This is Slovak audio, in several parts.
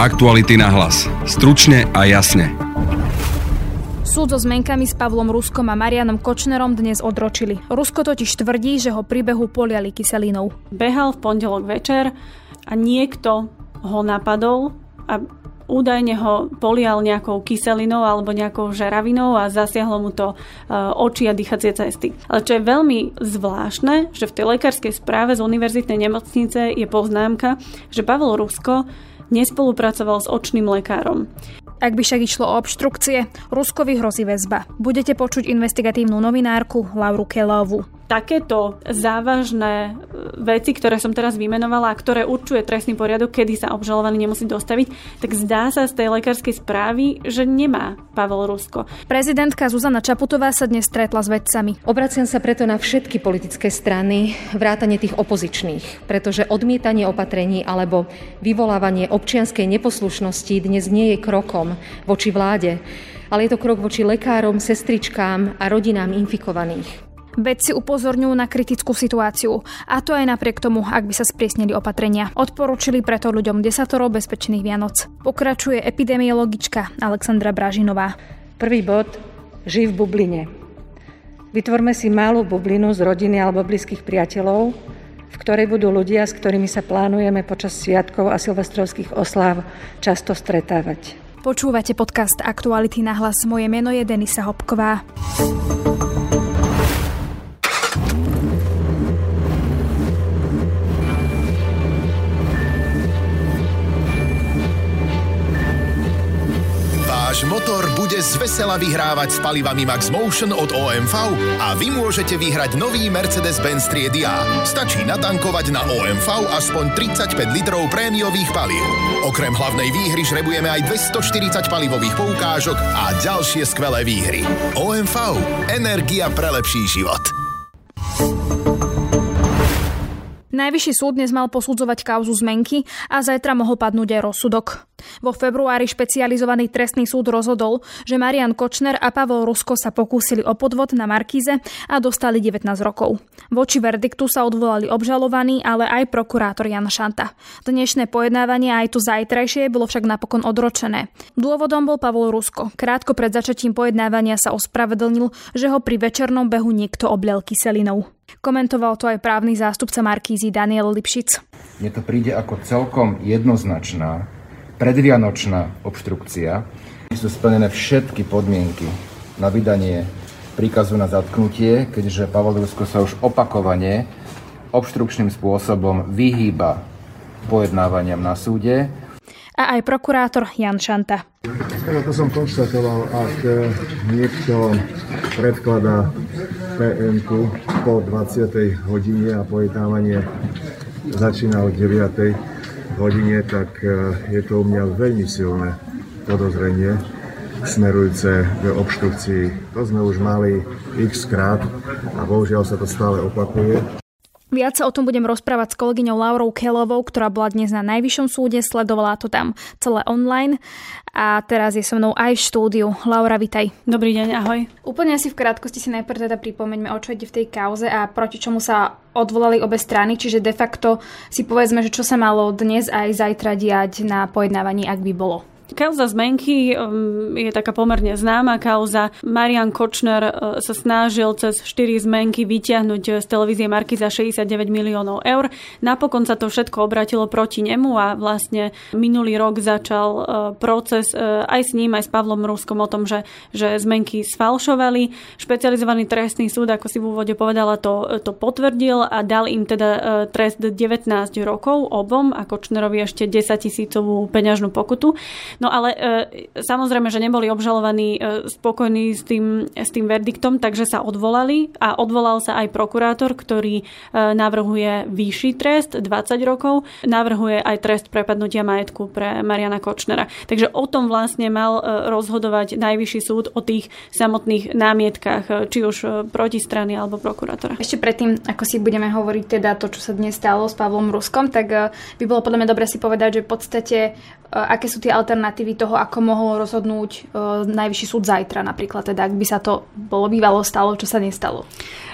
Aktuality na hlas. Stručne a jasne. Súd so zmenkami s Pavlom Ruskom a Marianom Kočnerom dnes odročili. Rusko totiž tvrdí, že ho príbehu poliali kyselinou. Behal v pondelok večer a niekto ho napadol a údajne ho polial nejakou kyselinou alebo nejakou žeravinou a zasiahlo mu to e, oči a dýchacie cesty. Ale čo je veľmi zvláštne, že v tej lekárskej správe z univerzitnej nemocnice je poznámka, že Pavel Rusko nespolupracoval s očným lekárom. Ak by však išlo o obštrukcie, Ruskovi hrozí väzba. Budete počuť investigatívnu novinárku Lauru Kelovu takéto závažné e, veci, ktoré som teraz vymenovala a ktoré určuje trestný poriadok, kedy sa obžalovaný nemusí dostaviť, tak zdá sa z tej lekárskej správy, že nemá Pavel Rusko. Prezidentka Zuzana Čaputová sa dnes stretla s vedcami. Obraciam sa preto na všetky politické strany, vrátane tých opozičných, pretože odmietanie opatrení alebo vyvolávanie občianskej neposlušnosti dnes nie je krokom voči vláde, ale je to krok voči lekárom, sestričkám a rodinám infikovaných. Vedci upozorňujú na kritickú situáciu a to aj napriek tomu, ak by sa spriesnili opatrenia. Odporúčili preto ľuďom desatoro bezpečných Vianoc. Pokračuje epidemiologička Alexandra Bražinová. Prvý bod. Žij v bubline. Vytvorme si malú bublinu z rodiny alebo blízkych priateľov, v ktorej budú ľudia, s ktorými sa plánujeme počas sviatkov a silvestrovských osláv často stretávať. Počúvate podcast Aktuality na hlas. Moje meno je Denisa Hopková. Váš motor bude zvesela vyhrávať s palivami Max Motion od OMV a vy môžete vyhrať nový Mercedes-Benz triedy A. Stačí natankovať na OMV aspoň 35 litrov prémiových palív. Okrem hlavnej výhry žrebujeme aj 240 palivových poukážok a ďalšie skvelé výhry. OMV. Energia pre lepší život. Najvyšší súd dnes mal posudzovať kauzu zmenky a zajtra mohol padnúť aj rozsudok. Vo februári špecializovaný trestný súd rozhodol, že Marian Kočner a Pavol Rusko sa pokúsili o podvod na Markíze a dostali 19 rokov. Voči verdiktu sa odvolali obžalovaní, ale aj prokurátor Jan Šanta. Dnešné pojednávanie aj tu zajtrajšie bolo však napokon odročené. Dôvodom bol Pavol Rusko. Krátko pred začatím pojednávania sa ospravedlnil, že ho pri večernom behu niekto obliel kyselinou. Komentoval to aj právny zástupca Markízy Daniel Lipšic. Mne to príde ako celkom jednoznačná predvianočná obštrukcia. Sú splnené všetky podmienky na vydanie príkazu na zatknutie, keďže Pavel Rusko sa už opakovane obštrukčným spôsobom vyhýba pojednávaniam na súde. A aj prokurátor Jan Šanta. Ako som konštatoval, ak niekto predkladá pn po 20. hodine a pojednávanie začína od 9. hodine, tak e, je to u mňa veľmi silné podozrenie smerujúce k obštrukcii. To sme už mali x krát a bohužiaľ sa to stále opakuje. Viac sa o tom budem rozprávať s kolegyňou Laurou Kelovou, ktorá bola dnes na Najvyššom súde, sledovala to tam celé online a teraz je so mnou aj v štúdiu. Laura, vitaj. Dobrý deň, ahoj. Úplne asi v krátkosti si najprv teda pripomeňme, o čo ide v tej kauze a proti čomu sa odvolali obe strany, čiže de facto si povedzme, že čo sa malo dnes aj zajtra diať na pojednávaní, ak by bolo. Kauza zmenky um, je taká pomerne známa kauza. Marian Kočner uh, sa snažil cez 4 zmenky vyťahnuť z televízie Marky za 69 miliónov eur. Napokon sa to všetko obratilo proti nemu a vlastne minulý rok začal uh, proces uh, aj s ním, aj s Pavlom Ruskom o tom, že, že zmenky sfalšovali. Špecializovaný trestný súd, ako si v úvode povedala, to, to potvrdil a dal im teda trest 19 rokov obom a Kočnerovi ešte 10 tisícovú peňažnú pokutu. No ale e, samozrejme, že neboli obžalovaní e, spokojní s tým, s tým verdiktom, takže sa odvolali a odvolal sa aj prokurátor, ktorý e, navrhuje vyšší trest, 20 rokov, navrhuje aj trest prepadnutia majetku pre Mariana Kočnera. Takže o tom vlastne mal e, rozhodovať najvyšší súd o tých samotných námietkách, e, či už e, protistrany alebo prokurátora. Ešte predtým, ako si budeme hovoriť teda to, čo sa dnes stalo s Pavlom Ruskom, tak e, by bolo podľa mňa dobre si povedať, že v podstate aké sú tie alternatívy alternatívy toho, ako mohol rozhodnúť e, najvyšší súd zajtra napríklad, teda ak by sa to bolo bývalo stalo, čo sa nestalo.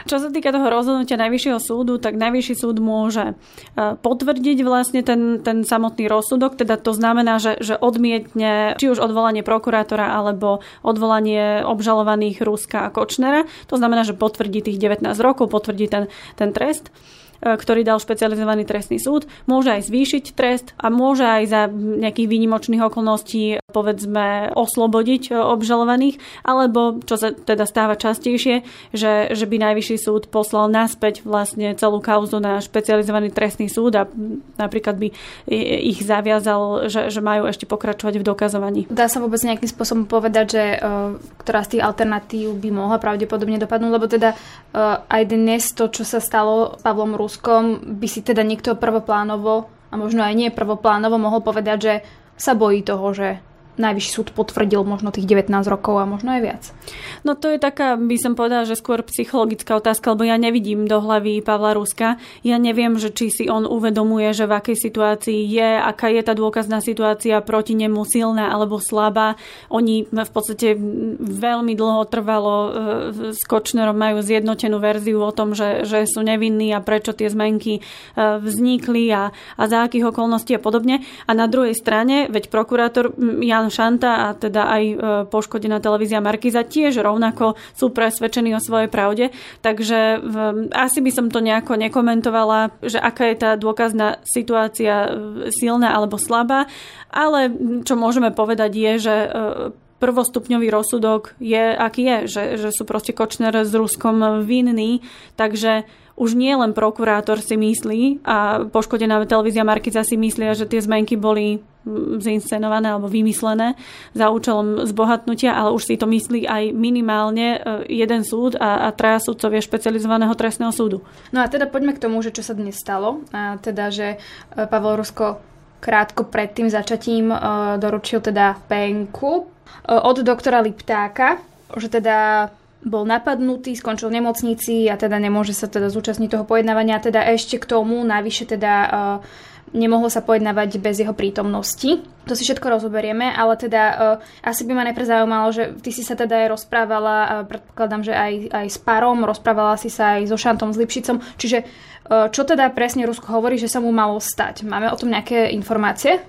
Čo sa týka toho rozhodnutia Najvyššieho súdu, tak Najvyšší súd môže e, potvrdiť vlastne ten, ten samotný rozsudok, teda to znamená, že, že odmietne či už odvolanie prokurátora alebo odvolanie obžalovaných Ruska a Kočnera. To znamená, že potvrdí tých 19 rokov, potvrdí ten, ten trest. E, ktorý dal špecializovaný trestný súd, môže aj zvýšiť trest a môže aj za nejakých výnimočných okolností povedzme oslobodiť e, obžalovaných, alebo čo sa teda stáva častejšie, že, že by najvyšší súd poslal naspäť vlastne celú kauzu na špecializovaný trestný súd a napríklad by ich zaviazal, že, že majú ešte pokračovať v dokazovaní. Dá sa vôbec nejakým spôsobom povedať, že uh, ktorá z tých alternatív by mohla pravdepodobne dopadnúť, lebo teda aj dnes to, čo sa stalo s Pavlom Rus Ruskom by si teda niekto prvoplánovo a možno aj nie prvoplánovo mohol povedať, že sa bojí toho, že najvyšší súd potvrdil možno tých 19 rokov a možno aj viac. No to je taká, by som povedala, že skôr psychologická otázka, lebo ja nevidím do hlavy Pavla Ruska. Ja neviem, že či si on uvedomuje, že v akej situácii je, aká je tá dôkazná situácia proti nemu silná alebo slabá. Oni v podstate veľmi dlho trvalo e, s Kočnerom majú zjednotenú verziu o tom, že, že sú nevinní a prečo tie zmenky e, vznikli a, a za akých okolností a podobne. A na druhej strane, veď prokurátor Jan Jan Šanta a teda aj e, poškodená televízia Markiza tiež rovnako sú presvedčení o svojej pravde. Takže asi by som to nejako nekomentovala, že aká je tá dôkazná situácia e, silná alebo slabá, ale čo môžeme povedať je, že e, prvostupňový rozsudok je, aký je, že, že sú proste Kočner s Ruskom vinní, takže už nie len prokurátor si myslí a poškodená televízia Markiza si myslia, že tie zmenky boli zinscenované alebo vymyslené za účelom zbohatnutia, ale už si to myslí aj minimálne e, jeden súd a, a traja súdcovia špecializovaného trestného súdu. No a teda poďme k tomu, že čo sa dnes stalo. A teda, že e, Pavel Rusko krátko pred tým začatím e, doručil teda penku od doktora Liptáka, že teda bol napadnutý, skončil v nemocnici a teda nemôže sa teda zúčastniť toho pojednávania. Teda ešte k tomu navyše teda uh, nemohlo sa pojednávať bez jeho prítomnosti. To si všetko rozoberieme, ale teda uh, asi by ma najprv zaujímalo, že ty si sa teda aj rozprávala, uh, predpokladám, že aj, aj s Parom, rozprávala si sa aj so Šantom, s Lipšicom, čiže uh, čo teda presne Rusko hovorí, že sa mu malo stať? Máme o tom nejaké informácie?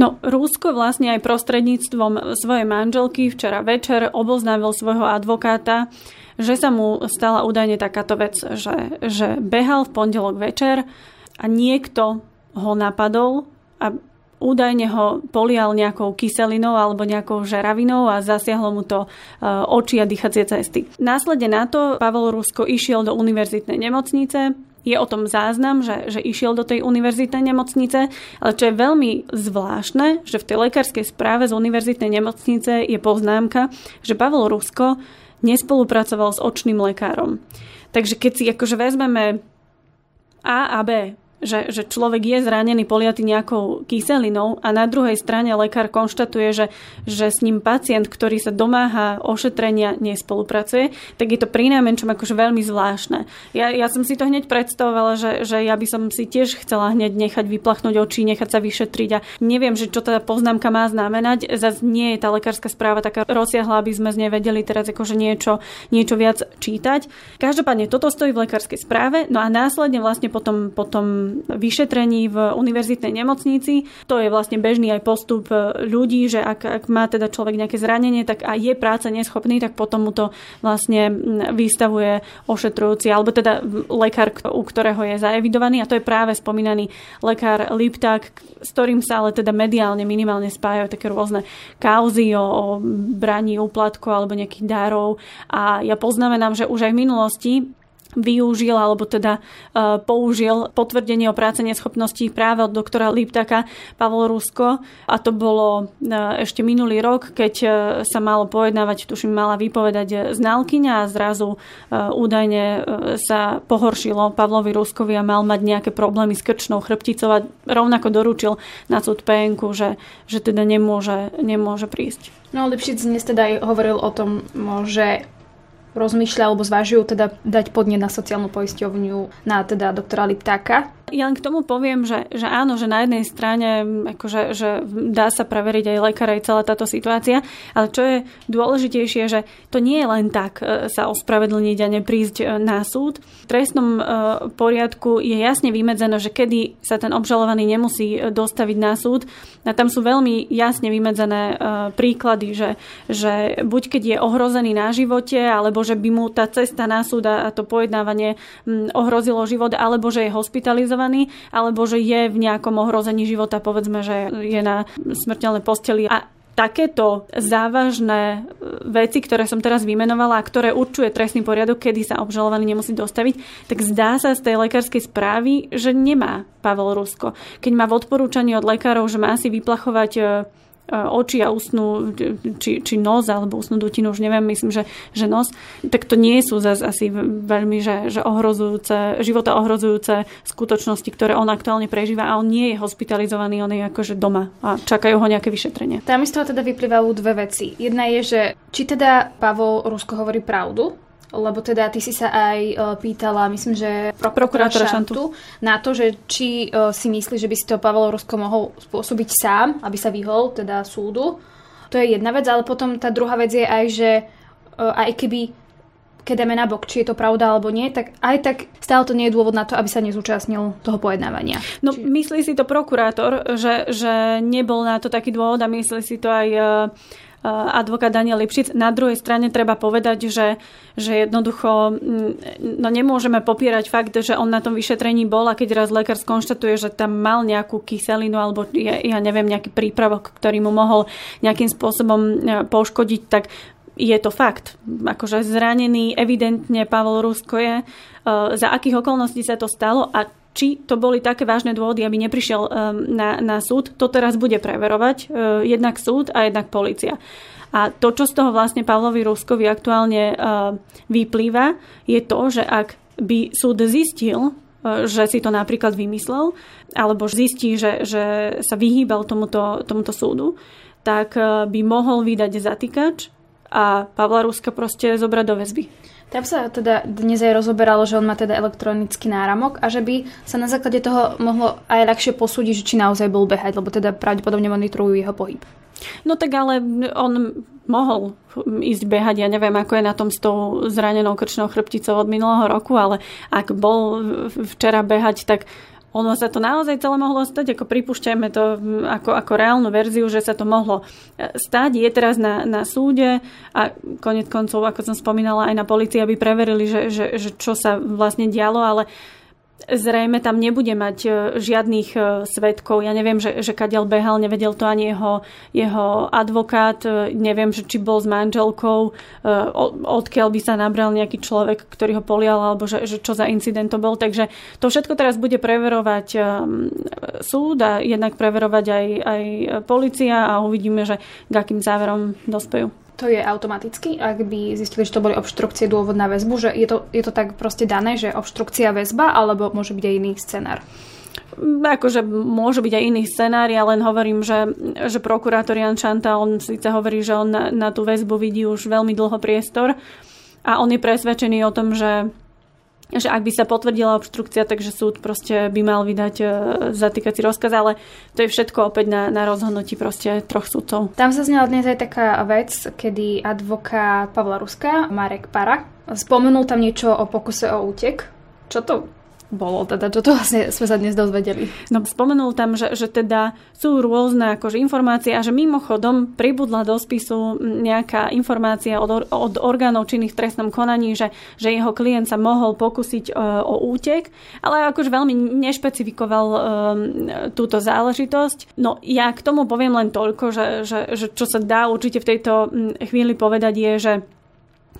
No, Rusko vlastne aj prostredníctvom svojej manželky včera večer oboznávil svojho advokáta, že sa mu stala údajne takáto vec, že, že behal v pondelok večer a niekto ho napadol a údajne ho polial nejakou kyselinou alebo nejakou žeravinou a zasiahlo mu to e, oči a dýchacie cesty. Následne na to Pavel Rusko išiel do univerzitnej nemocnice, je o tom záznam, že, že išiel do tej univerzitnej nemocnice, ale čo je veľmi zvláštne, že v tej lekárskej správe z univerzitnej nemocnice je poznámka, že Pavel Rusko nespolupracoval s očným lekárom. Takže keď si akože vezmeme A a B, že, že človek je zranený poliaty nejakou kyselinou a na druhej strane lekár konštatuje, že, že s ním pacient, ktorý sa domáha ošetrenia, nespolupracuje, tak je to pri najmenšom akože veľmi zvláštne. Ja, ja som si to hneď predstavovala, že, že ja by som si tiež chcela hneď nechať vyplachnúť oči, nechať sa vyšetriť a neviem, že čo tá poznámka má znamenať. Zas nie je tá lekárska správa taká rozsiahla, aby sme z nej vedeli teraz akože niečo, niečo viac čítať. Každopádne toto stojí v lekárskej správe, no a následne vlastne potom, potom vyšetrení v univerzitnej nemocnici. To je vlastne bežný aj postup e, ľudí, že ak, ak má teda človek nejaké zranenie, tak a je práce neschopný, tak potom mu to vlastne vystavuje ošetrujúci, alebo teda lekár, u ktorého je zaevidovaný a to je práve spomínaný lekár Lipták, s ktorým sa ale teda mediálne minimálne spájajú také rôzne kauzy o, o braní úplatku alebo nejakých darov a ja poznamenám, že už aj v minulosti využil alebo teda uh, použil potvrdenie o práce neschopnosti práve od doktora Liptaka Pavol Rusko a to bolo uh, ešte minulý rok, keď uh, sa malo pojednávať, tuším mala vypovedať znalkyňa a zrazu údajne sa pohoršilo Pavlovi Ruskovi a mal mať nejaké problémy s krčnou chrbticou a rovnako doručil na súd PNK, že, že teda nemôže, nemôže prísť. No Lipšic dnes teda aj hovoril o tom, že rozmýšľa alebo zvažujú teda dať podnet na sociálnu poisťovňu na teda doktora Liptáka. Ja len k tomu poviem, že, že áno, že na jednej strane akože, že dá sa preveriť aj lekár, aj celá táto situácia, ale čo je dôležitejšie, že to nie je len tak e, sa ospravedlniť a neprísť e, na súd. V trestnom e, poriadku je jasne vymedzené, že kedy sa ten obžalovaný nemusí dostaviť na súd. A tam sú veľmi jasne vymedzené príklady, že, že buď keď je ohrozený na živote, alebo že by mu tá cesta na súd a to pojednávanie ohrozilo život, alebo že je hospitalizovaný, alebo že je v nejakom ohrození života, povedzme, že je na smrteľnej posteli. A takéto závažné e, veci, ktoré som teraz vymenovala a ktoré určuje trestný poriadok, kedy sa obžalovaný nemusí dostaviť, tak zdá sa z tej lekárskej správy, že nemá Pavel Rusko. Keď má v odporúčaní od lekárov, že má si vyplachovať e, oči a ústnu, či, či nos, alebo ústnu dutinu, už neviem, myslím, že, že nos, tak to nie sú zase asi veľmi, že, že ohrozujúce, života ohrozujúce skutočnosti, ktoré on aktuálne prežíva a on nie je hospitalizovaný, on je akože doma a čakajú ho nejaké vyšetrenie. Tam z toho teda vyplývajú dve veci. Jedna je, že či teda Pavol Rusko hovorí pravdu, lebo teda ty si sa aj e, pýtala, myslím, že prokurátora Šantu, na to, že či e, si myslí, že by si to Pavel Rusko mohol spôsobiť sám, aby sa vyhol teda súdu. To je jedna vec, ale potom tá druhá vec je aj, že e, aj keby keď dáme na bok, či je to pravda alebo nie, tak aj tak stále to nie je dôvod na to, aby sa nezúčastnil toho pojednávania. No či... myslí si to prokurátor, že, že nebol na to taký dôvod a myslí si to aj Eh, advokát Daniel Lipšic. Na druhej strane treba povedať, že, že jednoducho mm, no nemôžeme popierať fakt, že on na tom vyšetrení bol a keď raz lekár skonštatuje, že tam mal nejakú kyselinu alebo ja, ja neviem, nejaký prípravok, ktorý mu mohol nejakým spôsobom eh, poškodiť, tak je to fakt. Akože zranený evidentne Pavel Rusko je. Eh, za akých okolností sa to stalo a či to boli také vážne dôvody, aby neprišiel um, na, na súd, to teraz bude preverovať uh, jednak súd a jednak policia. A to, čo z toho vlastne Pavlovi Ruskovi aktuálne uh, vyplýva, je to, že ak by súd zistil, že si to napríklad vymyslel, alebo zistí, že, že sa vyhýbal tomuto, tomuto súdu, tak by mohol vydať zatýkač a Pavla Ruska proste zobrať do väzby. Tam sa teda dnes aj rozoberalo, že on má teda elektronický náramok a že by sa na základe toho mohlo aj ľahšie posúdiť, či naozaj bol behať, lebo teda pravdepodobne monitorujú jeho pohyb. No tak ale on mohol ísť behať, ja neviem, ako je na tom s tou zranenou krčnou chrbticou od minulého roku, ale ak bol včera behať, tak ono sa to naozaj celé mohlo stať, ako pripúšťajme to ako, ako reálnu verziu, že sa to mohlo e, stať. Je teraz na, na súde a konec koncov, ako som spomínala, aj na policii, aby preverili, že, že, že čo sa vlastne dialo, ale zrejme tam nebude mať e, žiadnych e, svetkov. Ja neviem, že, že kadiaľ behal, nevedel to ani jeho, jeho advokát, e, neviem, že či bol s manželkou, odkiaľ by sa nabral nejaký človek, ktorý ho polial, alebo že, že čo za incident to bol. Takže to všetko teraz bude preverovať súd a jednak preverovať aj, aj policia a uvidíme, že k akým záverom dospejú to je automaticky, ak by zistili, že to boli obštrukcie dôvod na väzbu, že je to, je to tak proste dané, že obštrukcia väzba, alebo môže byť aj iný scenár? Akože môže byť aj iný scenár, ja len hovorím, že, že prokurátor Jan Čanta, on síce hovorí, že on na, na tú väzbu vidí už veľmi dlho priestor a on je presvedčený o tom, že že ak by sa potvrdila obštrukcia, takže súd proste by mal vydať e, zatýkací rozkaz, ale to je všetko opäť na, na rozhodnutí proste troch súdcov. Tam sa znela dnes aj taká vec, kedy advokát Pavla Ruska, Marek Para, spomenul tam niečo o pokuse o útek. Čo to bolo teda, čo to vlastne sme sa dnes dozvedeli. No spomenul tam, že, že teda sú rôzne akože informácie a že mimochodom pribudla do spisu nejaká informácia od, od orgánov činných v trestnom konaní, že, že jeho klient sa mohol pokúsiť uh, o útek, ale akože veľmi nešpecifikoval um, túto záležitosť. No ja k tomu poviem len toľko, že, že, že čo sa dá určite v tejto chvíli povedať je, že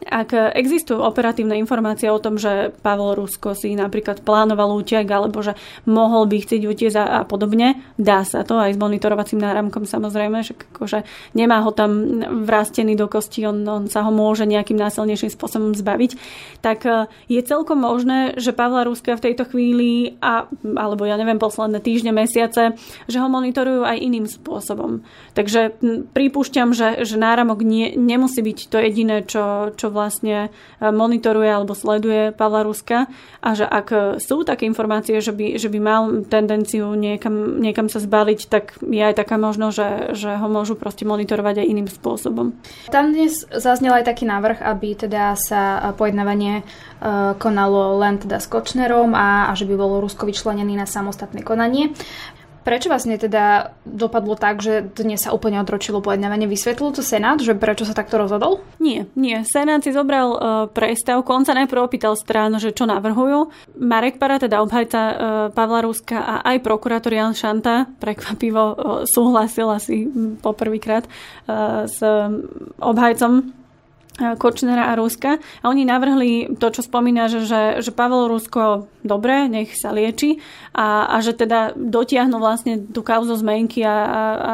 ak existujú operatívne informácie o tom, že Pavel Rusko si napríklad plánoval útek alebo že mohol by chcieť utiecť a, a podobne, dá sa to aj s monitorovacím náramkom samozrejme, že akože nemá ho tam vrastený do kosti, on, on sa ho môže nejakým násilnejším spôsobom zbaviť, tak e, je celkom možné, že Pavla Ruska v tejto chvíli a, alebo ja neviem, posledné týždne, mesiace, že ho monitorujú aj iným spôsobom. Takže pripúšťam, že, že náramok nie, nemusí byť to jediné, čo, čo vlastne e, monitoruje alebo sleduje Pavla Ruska a že ak sú také informácie, že by, že by mal tendenciu niekam, niekam sa zbaliť, tak je aj taká možnosť, že, že ho môžu proste monitorovať aj iným spôsobom. Tam dnes zaznel aj taký návrh, aby teda sa pojednávanie konalo len teda s Kočnerom a, a že by bolo Rusko vyčlenený na samostatné konanie. Prečo vlastne teda dopadlo tak, že dnes sa úplne odročilo pojednávanie? Vysvetlil to Senát, že prečo sa takto rozhodol? Nie, nie. Senát si zobral uh, prestávku. On sa najprv opýtal strán, že čo navrhujú. Marek Para, teda obhajca uh, Pavla Ruska a aj prokurátor Jan Šanta prekvapivo uh, súhlasil asi poprvýkrát uh, s um, obhajcom Kočnera a Ruska. A oni navrhli to, čo spomína, že, že, že Pavel Rusko dobre, nech sa lieči a, a že teda dotiahnu vlastne tú kauzu zmenky a, a, a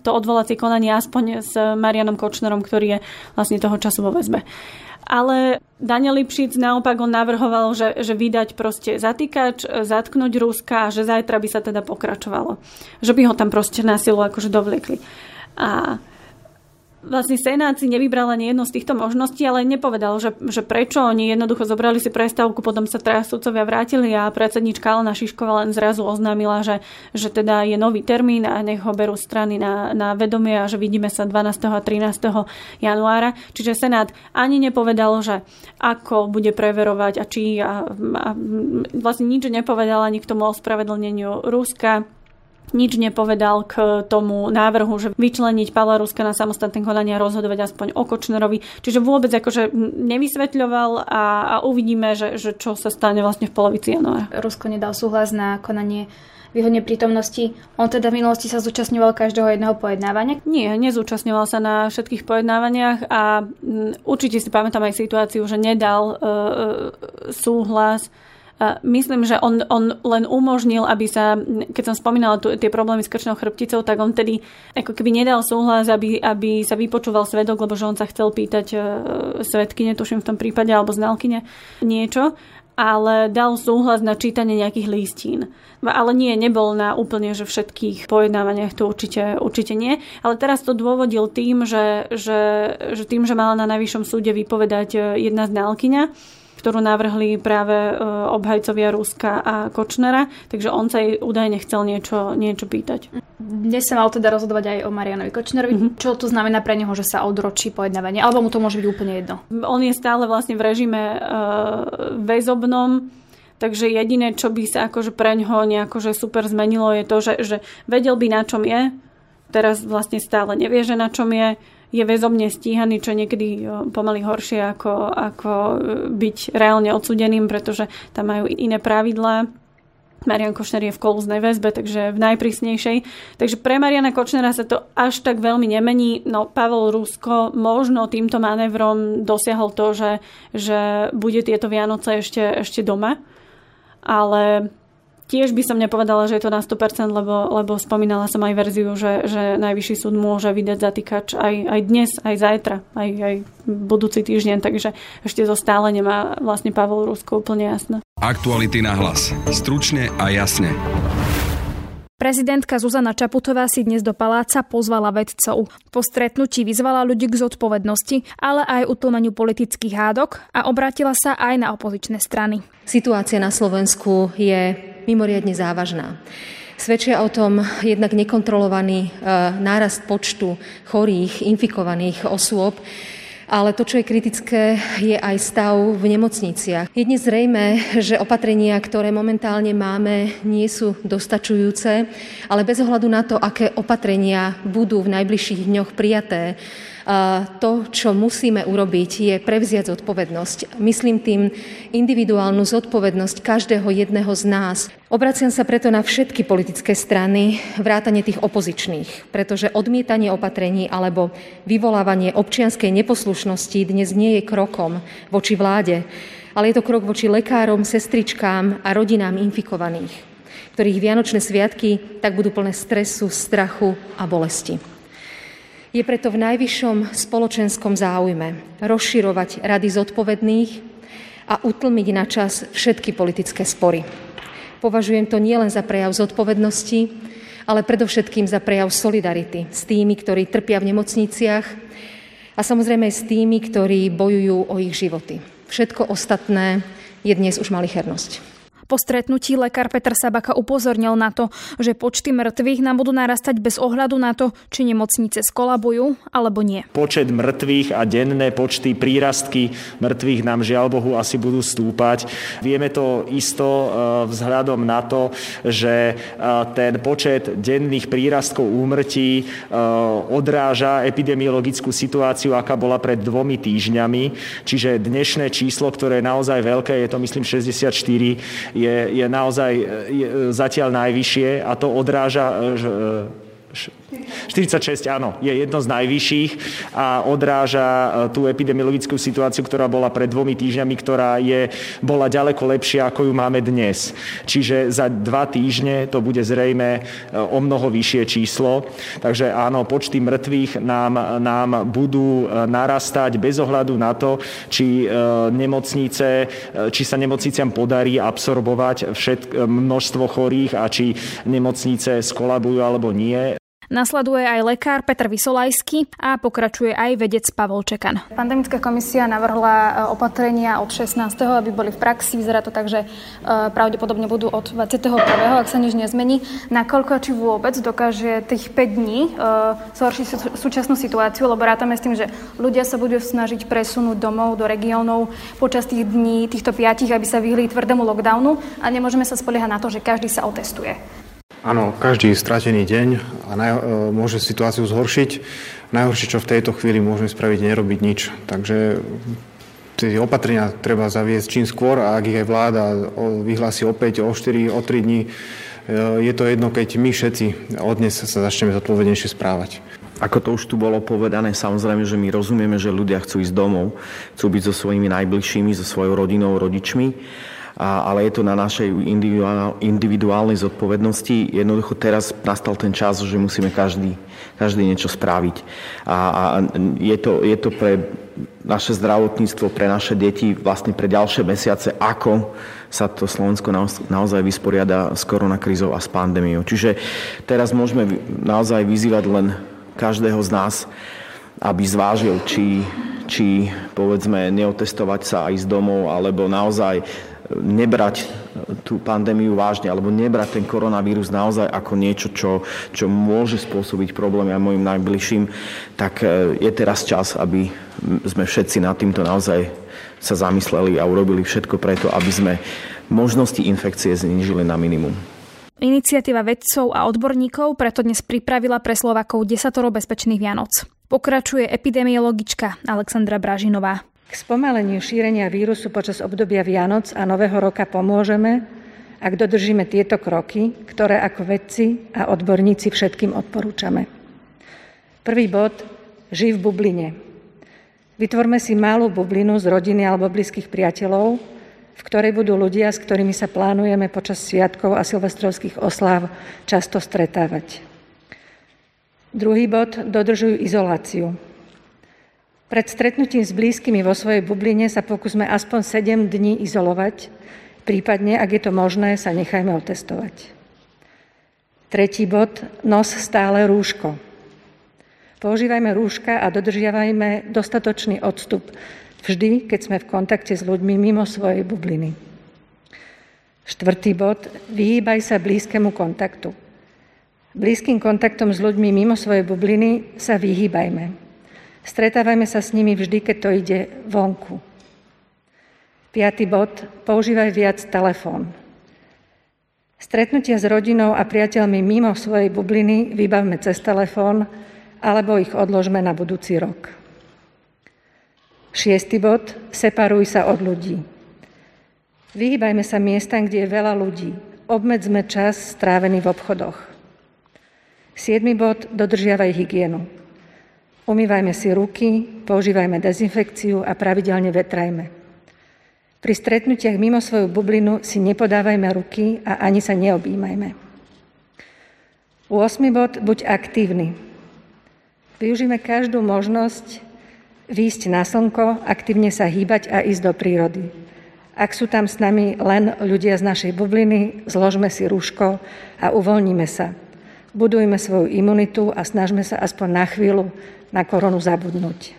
to odvolacie konanie aspoň s Marianom Kočnerom, ktorý je vlastne toho času vo väzbe. Ale Daniel Lipšic naopak on navrhoval, že, že vydať proste zatýkač, zatknúť Ruska a že zajtra by sa teda pokračovalo. Že by ho tam proste na silu akože dovliekli. A vlastne Senát si nevybral ani jednu z týchto možností, ale nepovedal, že, že prečo. Oni jednoducho zobrali si prestávku, potom sa teraz sudcovia vrátili a predsednička Alena Šiškova len zrazu oznámila, že, že teda je nový termín a nech ho berú strany na, na vedomie a že vidíme sa 12. a 13. januára. Čiže Senát ani nepovedal, že ako bude preverovať a či a, a vlastne nič nepovedal ani k tomu ospravedlneniu Ruska nič nepovedal k tomu návrhu, že vyčleniť Pavla Ruska na samostatné konania a rozhodovať aspoň o Kočnerovi. Čiže vôbec akože nevysvetľoval a, a uvidíme, že, že čo sa stane vlastne v polovici januára. Rusko nedal súhlas na konanie v jeho neprítomnosti. On teda v minulosti sa zúčastňoval každého jedného pojednávania? Nie, nezúčastňoval sa na všetkých pojednávaniach a určite si pamätám aj situáciu, že nedal uh, súhlas Myslím, že on, on len umožnil, aby sa, keď som spomínala tu, tie problémy s krčnou chrbticou, tak on tedy ako keby nedal súhlas, aby, aby sa vypočúval svedok, lebo že on sa chcel pýtať uh, svedkyne, tuším v tom prípade, alebo znalkyne niečo ale dal súhlas na čítanie nejakých listín. Ale nie, nebol na úplne že všetkých pojednávaniach, to určite, určite nie. Ale teraz to dôvodil tým, že, že, že tým, že mala na najvyššom súde vypovedať e, jedna znalkyňa, ktorú navrhli práve e, obhajcovia Ruska a Kočnera, takže on sa jej údajne chcel niečo, niečo pýtať. Dnes sa mal teda rozhodovať aj o Marianovi Kočnerovi. Mm-hmm. Čo to znamená pre neho, že sa odročí pojednávanie? Alebo mu to môže byť úplne jedno? On je stále vlastne v režime uh, väzobnom, takže jediné, čo by sa akože pre ňoho nejako že super zmenilo, je to, že, že vedel by na čom je, teraz vlastne stále nevie, že na čom je, je väzobne stíhaný, čo niekedy pomaly horšie ako, ako e, byť reálne odsudeným, pretože tam majú iné pravidlá. Marian Košner je v kolúznej väzbe, takže v najprísnejšej. Takže pre Mariana Kočnera sa to až tak veľmi nemení. No Pavel Rusko možno týmto manévrom dosiahol to, že, že bude tieto Vianoce ešte, ešte doma. Ale Tiež by som nepovedala, že je to na 100%, lebo, lebo spomínala som aj verziu, že, že najvyšší súd môže vydať zatýkač aj, aj dnes, aj zajtra, aj, aj budúci týždeň, takže ešte zo stále nemá vlastne Pavel Rusko úplne jasné. Aktuality na hlas. Stručne a jasne. Prezidentka Zuzana Čaputová si dnes do paláca pozvala vedcov. Po stretnutí vyzvala ľudí k zodpovednosti, ale aj utlmeniu politických hádok a obrátila sa aj na opozičné strany. Situácia na Slovensku je mimoriadne závažná. Svedčia o tom jednak nekontrolovaný e, nárast počtu chorých, infikovaných osôb, ale to, čo je kritické, je aj stav v nemocniciach. Je dnes zrejme, že opatrenia, ktoré momentálne máme, nie sú dostačujúce, ale bez ohľadu na to, aké opatrenia budú v najbližších dňoch prijaté, to, čo musíme urobiť, je prevziať zodpovednosť. Myslím tým individuálnu zodpovednosť každého jedného z nás. Obraciam sa preto na všetky politické strany, vrátane tých opozičných, pretože odmietanie opatrení alebo vyvolávanie občianskej neposlušnosti dnes nie je krokom voči vláde, ale je to krok voči lekárom, sestričkám a rodinám infikovaných, ktorých Vianočné sviatky tak budú plné stresu, strachu a bolesti. Je preto v najvyššom spoločenskom záujme rozširovať rady zodpovedných a utlmiť na čas všetky politické spory. Považujem to nielen za prejav zodpovednosti, ale predovšetkým za prejav solidarity s tými, ktorí trpia v nemocniciach a samozrejme s tými, ktorí bojujú o ich životy. Všetko ostatné je dnes už malichernosť. Po stretnutí lekár Petr Sabaka upozornil na to, že počty mŕtvych nám budú narastať bez ohľadu na to, či nemocnice skolabujú alebo nie. Počet mŕtvych a denné počty prírastky mŕtvych nám žiaľ Bohu asi budú stúpať. Vieme to isto e, vzhľadom na to, že e, ten počet denných prírastkov úmrtí e, odráža epidemiologickú situáciu, aká bola pred dvomi týždňami. Čiže dnešné číslo, ktoré je naozaj veľké, je to myslím 64, je, je naozaj je zatiaľ najvyššie a to odráža 46, áno, je jedno z najvyšších a odráža e, tú epidemiologickú situáciu, ktorá bola pred dvomi týždňami, ktorá je, bola ďaleko lepšia, ako ju máme dnes. Čiže za dva týždne to bude zrejme e, o mnoho vyššie číslo. Takže áno, počty mŕtvych nám, nám budú e, narastať bez ohľadu na to, či nemocnice, či sa nemocniciam podarí absorbovať všet, množstvo chorých a či nemocnice skolabujú alebo nie. Nasleduje aj lekár Petr Vysolajský a pokračuje aj vedec Pavol Čekan. Pandemická komisia navrhla e, opatrenia od 16. aby boli v praxi. Vyzerá to tak, že e, pravdepodobne budú od 21. ak sa nič nezmení. Nakoľko či vôbec dokáže tých 5 dní e, zhoršiť súčasnú situáciu, lebo rátame s tým, že ľudia sa budú snažiť presunúť domov do regiónov počas tých dní, týchto 5, aby sa vyhli tvrdému lockdownu a nemôžeme sa spoliehať na to, že každý sa otestuje. Áno, každý stratený deň a naj, e, môže situáciu zhoršiť. Najhoršie, čo v tejto chvíli môžeme spraviť, nerobiť nič. Takže tie opatrenia treba zaviesť čím skôr a ak ich aj vláda vyhlási opäť o 4, o 3 dní, e, je to jedno, keď my všetci od dnes sa začneme zodpovednejšie správať. Ako to už tu bolo povedané, samozrejme, že my rozumieme, že ľudia chcú ísť domov, chcú byť so svojimi najbližšími, so svojou rodinou, rodičmi ale je to na našej individuálnej zodpovednosti. Jednoducho teraz nastal ten čas, že musíme každý, každý niečo spraviť. A, a je, to, je to pre naše zdravotníctvo, pre naše deti vlastne pre ďalšie mesiace, ako sa to Slovensko naozaj vysporiada s koronakrízou a s pandémiou. Čiže teraz môžeme naozaj vyzývať len každého z nás, aby zvážil, či, či povedzme neotestovať sa a ísť domov, alebo naozaj nebrať tú pandémiu vážne alebo nebrať ten koronavírus naozaj ako niečo, čo, čo môže spôsobiť problémy aj mojim najbližším, tak e, je teraz čas, aby sme všetci nad týmto naozaj sa zamysleli a urobili všetko preto, aby sme možnosti infekcie znížili na minimum. Iniciatíva vedcov a odborníkov preto dnes pripravila pre Slovakov desatoro bezpečných Vianoc. Pokračuje epidemiologička Alexandra Bražinová. K spomaleniu šírenia vírusu počas obdobia Vianoc a Nového roka pomôžeme, ak dodržíme tieto kroky, ktoré ako vedci a odborníci všetkým odporúčame. Prvý bod. Živ v bubline. Vytvorme si malú bublinu z rodiny alebo blízkych priateľov, v ktorej budú ľudia, s ktorými sa plánujeme počas sviatkov a silvestrovských osláv často stretávať. Druhý bod. Dodržujú izoláciu. Pred stretnutím s blízkymi vo svojej bubline sa pokúsme aspoň 7 dní izolovať, prípadne, ak je to možné, sa nechajme otestovať. Tretí bod, nos stále rúško. Používajme rúška a dodržiavajme dostatočný odstup vždy, keď sme v kontakte s ľuďmi mimo svojej bubliny. Štvrtý bod, vyhýbaj sa blízkemu kontaktu. Blízkym kontaktom s ľuďmi mimo svojej bubliny sa vyhýbajme. Stretávajme sa s nimi vždy, keď to ide vonku. Piatý bod. Používaj viac telefón. Stretnutia s rodinou a priateľmi mimo svojej bubliny vybavme cez telefón alebo ich odložme na budúci rok. Šiestý bod. Separuj sa od ľudí. Vyhýbajme sa miestam, kde je veľa ľudí. Obmedzme čas strávený v obchodoch. Siedmy bod. Dodržiavaj hygienu. Umývajme si ruky, používajme dezinfekciu a pravidelne vetrajme. Pri stretnutiach mimo svoju bublinu si nepodávajme ruky a ani sa neobjímajme. 8. bod. Buď aktívny. Využíme každú možnosť výjsť na slnko, aktívne sa hýbať a ísť do prírody. Ak sú tam s nami len ľudia z našej bubliny, zložme si rúško a uvoľníme sa. Budujme svoju imunitu a snažme sa aspoň na chvíľu na koronu zabudnúť.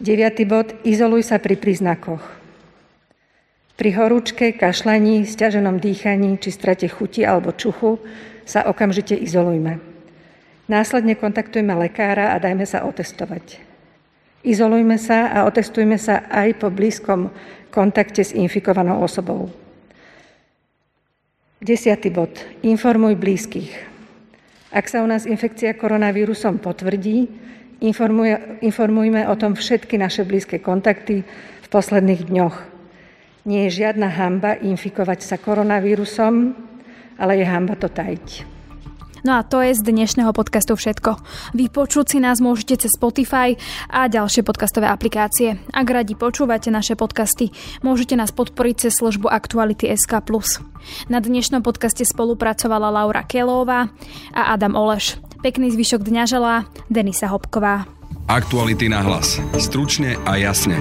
Deviatý bod. Izoluj sa pri príznakoch. Pri horúčke, kašľaní, stiaženom dýchaní či strate chuti alebo čuchu sa okamžite izolujme. Následne kontaktujme lekára a dajme sa otestovať. Izolujme sa a otestujme sa aj po blízkom kontakte s infikovanou osobou. Desiatý bod. Informuj blízkych. Ak sa u nás infekcia koronavírusom potvrdí, informujme o tom všetky naše blízke kontakty v posledných dňoch. Nie je žiadna hamba infikovať sa koronavírusom, ale je hamba to tajiť. No a to je z dnešného podcastu všetko. Vypočuť si nás môžete cez Spotify a ďalšie podcastové aplikácie. Ak radi počúvate naše podcasty, môžete nás podporiť cez službu Aktuality SK+. Na dnešnom podcaste spolupracovala Laura Kelová a Adam Oleš. Pekný zvyšok dňa želá Denisa Hopková. Aktuality na hlas. Stručne a jasne.